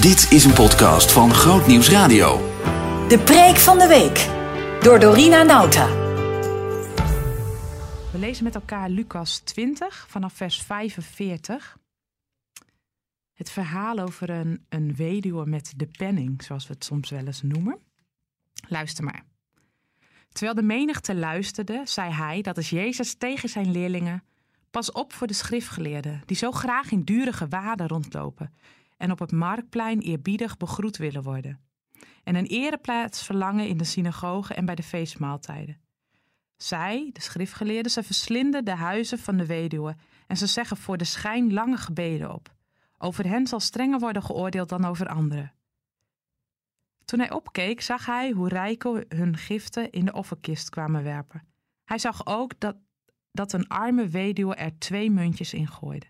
Dit is een podcast van Groot Nieuws Radio. De preek van de week door Dorina Nauta. We lezen met elkaar Lucas 20 vanaf vers 45. Het verhaal over een, een weduwe met de penning, zoals we het soms wel eens noemen. Luister maar. Terwijl de menigte luisterde, zei hij, dat is Jezus tegen zijn leerlingen, pas op voor de schriftgeleerden, die zo graag in dure gewaden rondlopen en op het marktplein eerbiedig begroet willen worden. En een ereplaats verlangen in de synagogen en bij de feestmaaltijden. Zij, de schriftgeleerden, ze verslinden de huizen van de weduwe en ze zeggen voor de schijn lange gebeden op. Over hen zal strenger worden geoordeeld dan over anderen. Toen hij opkeek, zag hij hoe rijken hun giften in de offerkist kwamen werpen. Hij zag ook dat, dat een arme weduwe er twee muntjes in gooide.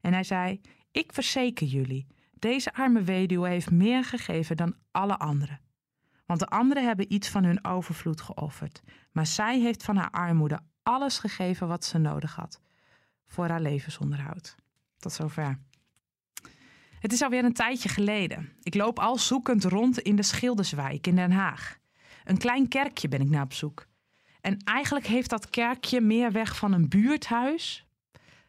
En hij zei: Ik verzeker jullie, deze arme weduwe heeft meer gegeven dan alle anderen. Want de anderen hebben iets van hun overvloed geofferd, maar zij heeft van haar armoede alles gegeven wat ze nodig had voor haar levensonderhoud. Tot zover. Het is alweer een tijdje geleden. Ik loop al zoekend rond in de Schilderswijk in Den Haag. Een klein kerkje ben ik naar op zoek. En eigenlijk heeft dat kerkje meer weg van een buurthuis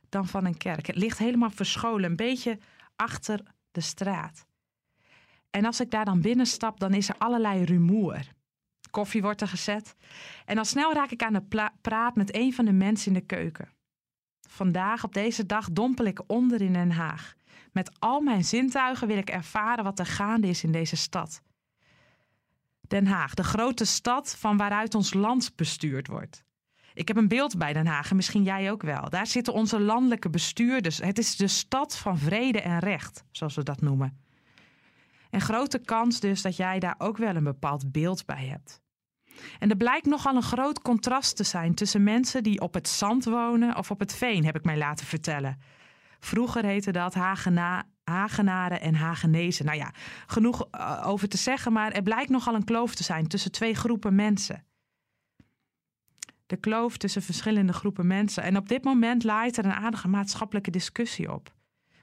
dan van een kerk. Het ligt helemaal verscholen, een beetje achter de straat. En als ik daar dan binnenstap, dan is er allerlei rumoer. Koffie wordt er gezet. En al snel raak ik aan de praat met een van de mensen in de keuken. Vandaag, op deze dag, dompel ik onder in Den Haag. Met al mijn zintuigen wil ik ervaren wat er gaande is in deze stad. Den Haag, de grote stad van waaruit ons land bestuurd wordt. Ik heb een beeld bij Den Haag en misschien jij ook wel. Daar zitten onze landelijke bestuurders. Het is de stad van vrede en recht, zoals we dat noemen. En grote kans dus dat jij daar ook wel een bepaald beeld bij hebt. En er blijkt nogal een groot contrast te zijn tussen mensen die op het zand wonen of op het veen, heb ik mij laten vertellen. Vroeger heette dat Hagena, Hagenaren en Hagenezen. Nou ja, genoeg eh, over te zeggen, maar er blijkt nogal een kloof te zijn tussen twee groepen mensen. De kloof tussen verschillende groepen mensen. En op dit moment laait er een aardige maatschappelijke discussie op.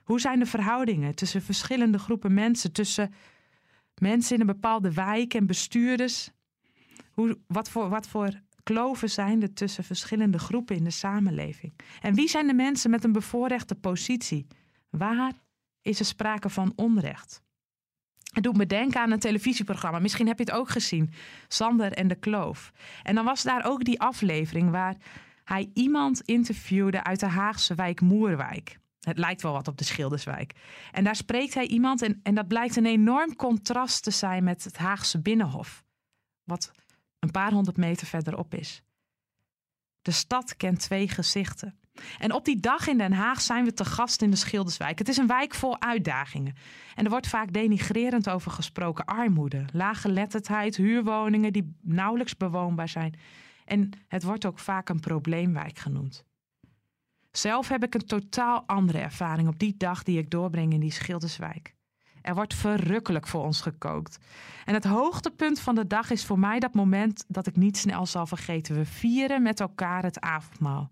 Hoe zijn de verhoudingen tussen verschillende groepen mensen, tussen mensen in een bepaalde wijk en bestuurders? Hoe, wat, voor, wat voor kloven zijn er tussen verschillende groepen in de samenleving? En wie zijn de mensen met een bevoorrechte positie? Waar is er sprake van onrecht? Het doet me denken aan een televisieprogramma. Misschien heb je het ook gezien. Sander en de Kloof. En dan was daar ook die aflevering waar hij iemand interviewde uit de Haagse wijk Moerwijk. Het lijkt wel wat op de Schilderswijk. En daar spreekt hij iemand en, en dat blijkt een enorm contrast te zijn met het Haagse Binnenhof. Wat een paar honderd meter verderop is. De stad kent twee gezichten. En op die dag in Den Haag zijn we te gast in de Schilderswijk. Het is een wijk vol uitdagingen. En er wordt vaak denigrerend over gesproken. Armoede, lage letterdheid, huurwoningen die nauwelijks bewoonbaar zijn. En het wordt ook vaak een probleemwijk genoemd. Zelf heb ik een totaal andere ervaring op die dag die ik doorbreng in die Schilderswijk. Er wordt verrukkelijk voor ons gekookt. En het hoogtepunt van de dag is voor mij dat moment dat ik niet snel zal vergeten. We vieren met elkaar het avondmaal.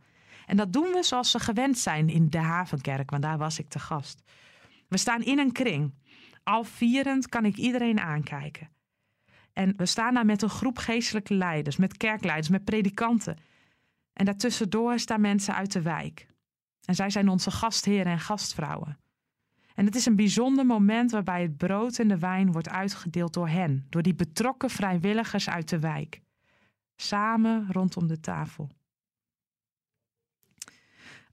En dat doen we zoals ze gewend zijn in de Havenkerk, want daar was ik te gast. We staan in een kring. Al vierend kan ik iedereen aankijken. En we staan daar met een groep geestelijke leiders, met kerkleiders, met predikanten. En daartussendoor staan mensen uit de wijk. En zij zijn onze gastheren en gastvrouwen. En het is een bijzonder moment waarbij het brood en de wijn wordt uitgedeeld door hen, door die betrokken vrijwilligers uit de wijk. Samen rondom de tafel.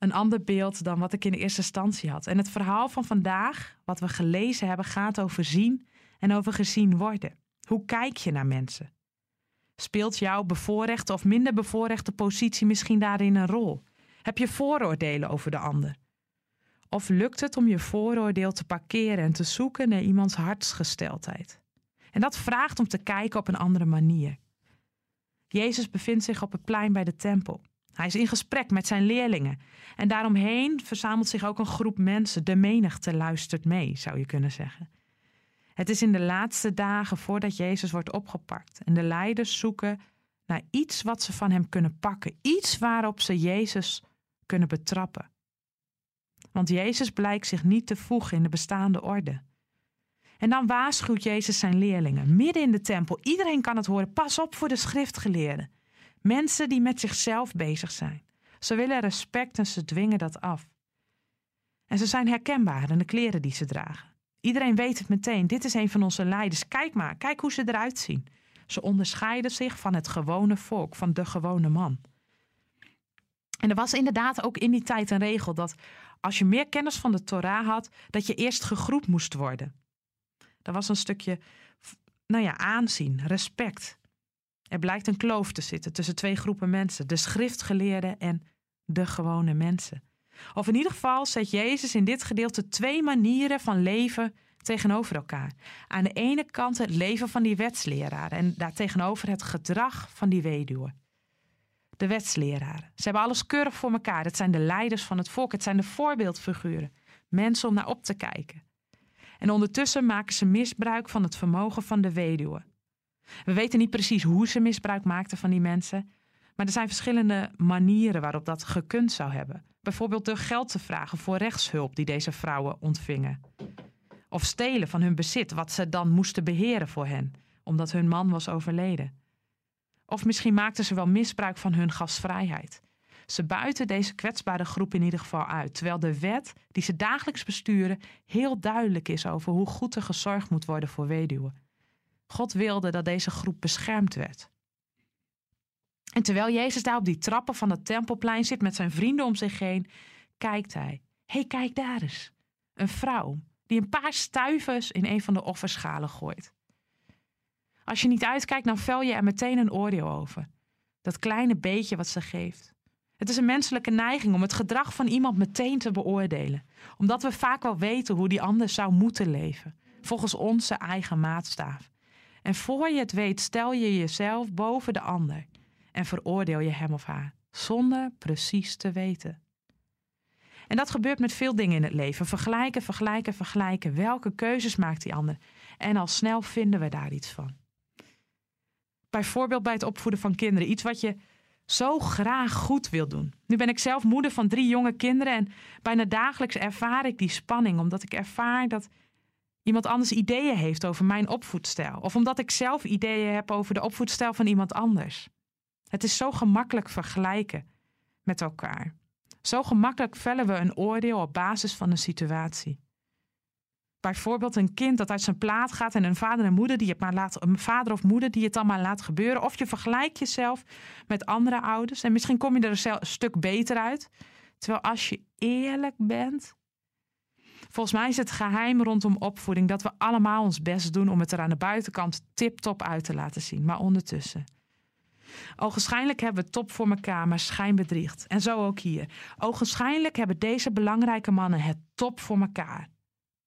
Een ander beeld dan wat ik in de eerste instantie had. En het verhaal van vandaag, wat we gelezen hebben, gaat over zien en over gezien worden. Hoe kijk je naar mensen? Speelt jouw bevoorrechte of minder bevoorrechte positie misschien daarin een rol? Heb je vooroordelen over de ander? Of lukt het om je vooroordeel te parkeren en te zoeken naar iemands hartsgesteldheid? En dat vraagt om te kijken op een andere manier. Jezus bevindt zich op het plein bij de tempel. Hij is in gesprek met zijn leerlingen. En daaromheen verzamelt zich ook een groep mensen. De menigte luistert mee, zou je kunnen zeggen. Het is in de laatste dagen voordat Jezus wordt opgepakt. En de leiders zoeken naar iets wat ze van hem kunnen pakken. Iets waarop ze Jezus kunnen betrappen. Want Jezus blijkt zich niet te voegen in de bestaande orde. En dan waarschuwt Jezus zijn leerlingen, midden in de tempel. Iedereen kan het horen. Pas op voor de schriftgeleerden. Mensen die met zichzelf bezig zijn. Ze willen respect en ze dwingen dat af. En ze zijn herkenbaar in de kleren die ze dragen. Iedereen weet het meteen. Dit is een van onze leiders. Kijk maar, kijk hoe ze eruit zien. Ze onderscheiden zich van het gewone volk, van de gewone man. En er was inderdaad ook in die tijd een regel dat als je meer kennis van de Torah had, dat je eerst gegroet moest worden. Er was een stukje, nou ja, aanzien, respect. Er blijkt een kloof te zitten tussen twee groepen mensen: de schriftgeleerden en de gewone mensen. Of in ieder geval zet Jezus in dit gedeelte twee manieren van leven tegenover elkaar. Aan de ene kant het leven van die wetsleraren en daartegenover het gedrag van die weduwen. De wetsleraren. Ze hebben alles keurig voor elkaar. Het zijn de leiders van het volk. Het zijn de voorbeeldfiguren. Mensen om naar op te kijken. En ondertussen maken ze misbruik van het vermogen van de weduwe. We weten niet precies hoe ze misbruik maakten van die mensen. Maar er zijn verschillende manieren waarop dat gekund zou hebben. Bijvoorbeeld door geld te vragen voor rechtshulp die deze vrouwen ontvingen. Of stelen van hun bezit, wat ze dan moesten beheren voor hen, omdat hun man was overleden. Of misschien maakten ze wel misbruik van hun gastvrijheid. Ze buiten deze kwetsbare groep in ieder geval uit, terwijl de wet die ze dagelijks besturen heel duidelijk is over hoe goed er gezorgd moet worden voor weduwen. God wilde dat deze groep beschermd werd. En terwijl Jezus daar op die trappen van het tempelplein zit met zijn vrienden om zich heen, kijkt hij. Hé, hey, kijk daar eens. Een vrouw die een paar stuivers in een van de offerschalen gooit. Als je niet uitkijkt, dan vel je er meteen een oordeel over. Dat kleine beetje wat ze geeft. Het is een menselijke neiging om het gedrag van iemand meteen te beoordelen, omdat we vaak wel weten hoe die ander zou moeten leven, volgens onze eigen maatstaaf. En voor je het weet, stel je jezelf boven de ander en veroordeel je hem of haar, zonder precies te weten. En dat gebeurt met veel dingen in het leven. Vergelijken, vergelijken, vergelijken. Welke keuzes maakt die ander? En al snel vinden we daar iets van. Bijvoorbeeld bij het opvoeden van kinderen. Iets wat je zo graag goed wil doen. Nu ben ik zelf moeder van drie jonge kinderen en bijna dagelijks ervaar ik die spanning, omdat ik ervaar dat iemand anders ideeën heeft over mijn opvoedstijl. Of omdat ik zelf ideeën heb over de opvoedstijl van iemand anders. Het is zo gemakkelijk vergelijken met elkaar. Zo gemakkelijk vellen we een oordeel op basis van een situatie. Bijvoorbeeld een kind dat uit zijn plaat gaat en een vader en moeder die het maar laat, een vader of moeder die het dan maar laat gebeuren. Of je vergelijkt jezelf met andere ouders en misschien kom je er een stuk beter uit. Terwijl als je eerlijk bent, volgens mij is het geheim rondom opvoeding dat we allemaal ons best doen om het er aan de buitenkant tip-top uit te laten zien. Maar ondertussen Ogenschijnlijk hebben we top voor elkaar, maar schijn bedriegt. En zo ook hier. Ogenschijnlijk hebben deze belangrijke mannen het top voor elkaar.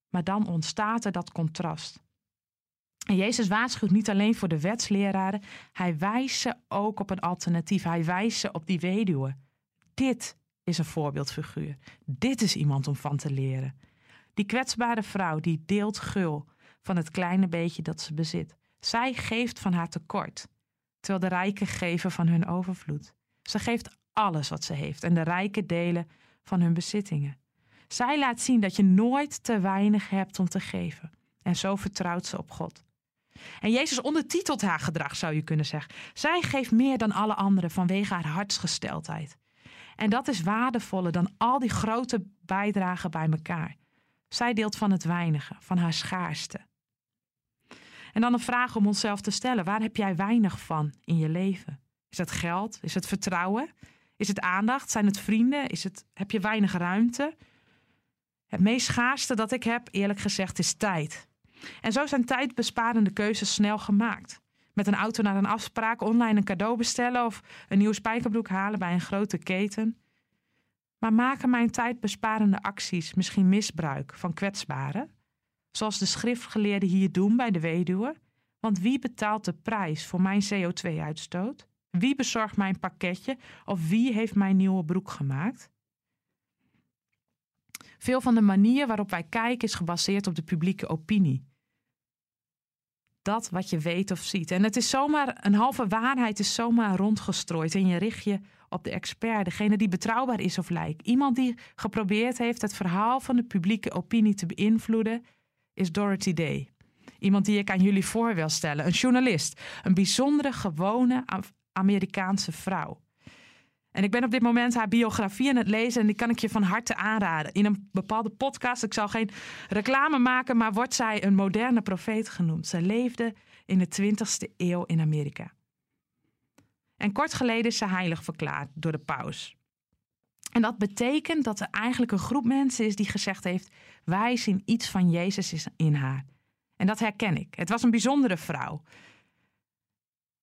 Maar dan ontstaat er dat contrast. En Jezus waarschuwt niet alleen voor de wetsleraren, hij wijst ze ook op een alternatief. Hij wijst ze op die weduwe. Dit is een voorbeeldfiguur. Dit is iemand om van te leren. Die kwetsbare vrouw die deelt gul van het kleine beetje dat ze bezit. Zij geeft van haar tekort terwijl de rijken geven van hun overvloed. Ze geeft alles wat ze heeft en de rijken delen van hun bezittingen. Zij laat zien dat je nooit te weinig hebt om te geven. En zo vertrouwt ze op God. En Jezus ondertitelt haar gedrag, zou je kunnen zeggen. Zij geeft meer dan alle anderen vanwege haar hartsgesteldheid. En dat is waardevoller dan al die grote bijdragen bij elkaar. Zij deelt van het weinige, van haar schaarste. En dan een vraag om onszelf te stellen: waar heb jij weinig van in je leven? Is het geld? Is het vertrouwen? Is het aandacht? Zijn het vrienden? Is het, heb je weinig ruimte? Het meest schaarste dat ik heb, eerlijk gezegd, is tijd. En zo zijn tijdbesparende keuzes snel gemaakt. Met een auto naar een afspraak, online een cadeau bestellen of een nieuwe spijkerbroek halen bij een grote keten. Maar maken mijn tijdbesparende acties misschien misbruik van kwetsbaren? zoals de schriftgeleerden hier doen bij de weduwe? Want wie betaalt de prijs voor mijn CO2-uitstoot? Wie bezorgt mijn pakketje of wie heeft mijn nieuwe broek gemaakt? Veel van de manier waarop wij kijken is gebaseerd op de publieke opinie. Dat wat je weet of ziet. En het is zomaar, een halve waarheid is zomaar rondgestrooid. En je richt je op de expert, degene die betrouwbaar is of lijkt. Iemand die geprobeerd heeft het verhaal van de publieke opinie te beïnvloeden is Dorothy Day. Iemand die ik aan jullie voor wil stellen. Een journalist. Een bijzondere, gewone Amerikaanse vrouw. En ik ben op dit moment haar biografie aan het lezen en die kan ik je van harte aanraden. In een bepaalde podcast, ik zal geen reclame maken, maar wordt zij een moderne profeet genoemd. Zij leefde in de 20ste eeuw in Amerika. En kort geleden is ze heilig verklaard door de paus. En dat betekent dat er eigenlijk een groep mensen is die gezegd heeft: wij zien iets van Jezus in haar. En dat herken ik. Het was een bijzondere vrouw.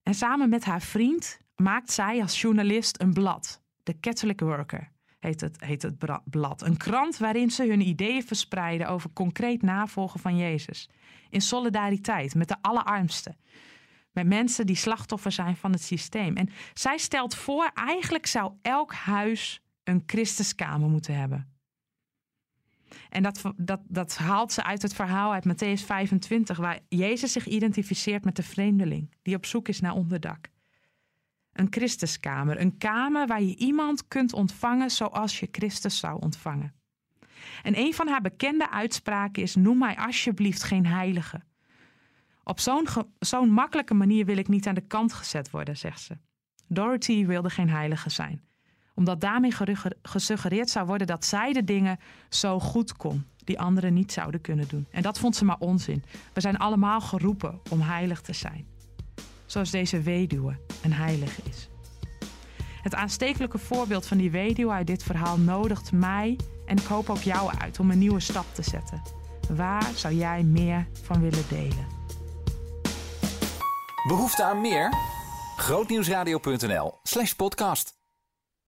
En samen met haar vriend maakt zij als journalist een blad. De Catholic Worker heet het, heet het blad. Een krant waarin ze hun ideeën verspreiden over concreet navolgen van Jezus. In solidariteit met de allerarmsten. Met mensen die slachtoffer zijn van het systeem. En zij stelt voor, eigenlijk zou elk huis een Christuskamer moeten hebben. En dat, dat, dat haalt ze uit het verhaal uit Matthäus 25, waar Jezus zich identificeert met de vreemdeling die op zoek is naar onderdak. Een Christuskamer, een kamer waar je iemand kunt ontvangen zoals je Christus zou ontvangen. En een van haar bekende uitspraken is: Noem mij alsjeblieft geen heilige. Op zo'n zo'n makkelijke manier wil ik niet aan de kant gezet worden, zegt ze. Dorothy wilde geen heilige zijn omdat daarmee gesuggereerd zou worden dat zij de dingen zo goed kon die anderen niet zouden kunnen doen. En dat vond ze maar onzin. We zijn allemaal geroepen om heilig te zijn. Zoals deze weduwe een heilige is. Het aanstekelijke voorbeeld van die weduwe uit dit verhaal nodigt mij en ik hoop ook jou uit om een nieuwe stap te zetten. Waar zou jij meer van willen delen? Behoefte aan meer? Grootnieuwsradio.nl/podcast